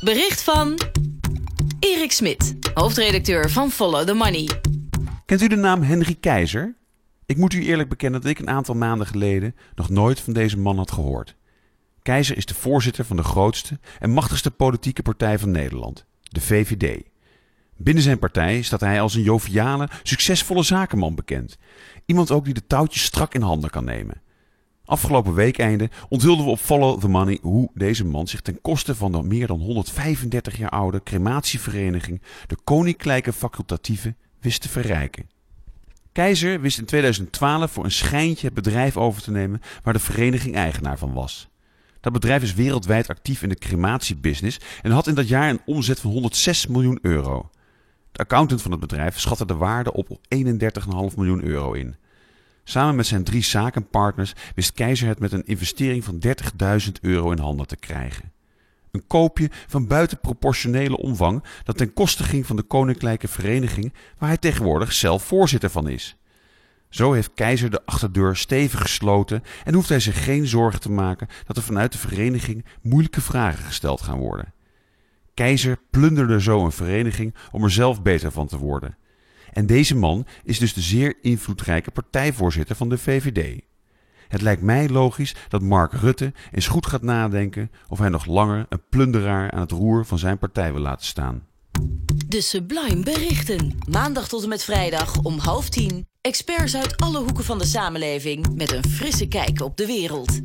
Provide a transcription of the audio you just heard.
Bericht van Erik Smit, hoofdredacteur van Follow the Money. Kent u de naam Henry Keizer? Ik moet u eerlijk bekennen dat ik een aantal maanden geleden nog nooit van deze man had gehoord. Keizer is de voorzitter van de grootste en machtigste politieke partij van Nederland, de VVD. Binnen zijn partij staat hij als een joviale, succesvolle zakenman bekend. Iemand ook die de touwtjes strak in handen kan nemen. Afgelopen weekeinde onthulden we op Follow the Money hoe deze man zich ten koste van de meer dan 135 jaar oude crematievereniging, de Koninklijke Facultatieve, wist te verrijken. Keizer wist in 2012 voor een schijntje het bedrijf over te nemen waar de vereniging eigenaar van was. Dat bedrijf is wereldwijd actief in de crematiebusiness en had in dat jaar een omzet van 106 miljoen euro. De accountant van het bedrijf schatte de waarde op 31,5 miljoen euro in. Samen met zijn drie zakenpartners wist Keizer het met een investering van 30.000 euro in handen te krijgen. Een koopje van buitenproportionele omvang dat ten koste ging van de Koninklijke Vereniging waar hij tegenwoordig zelf voorzitter van is. Zo heeft Keizer de achterdeur stevig gesloten en hoeft hij zich geen zorgen te maken dat er vanuit de vereniging moeilijke vragen gesteld gaan worden. Keizer plunderde zo een vereniging om er zelf beter van te worden. En deze man is dus de zeer invloedrijke partijvoorzitter van de VVD. Het lijkt mij logisch dat Mark Rutte eens goed gaat nadenken of hij nog langer een plunderaar aan het roer van zijn partij wil laten staan. De Sublime Berichten. Maandag tot en met vrijdag om half tien. Experts uit alle hoeken van de samenleving met een frisse kijk op de wereld.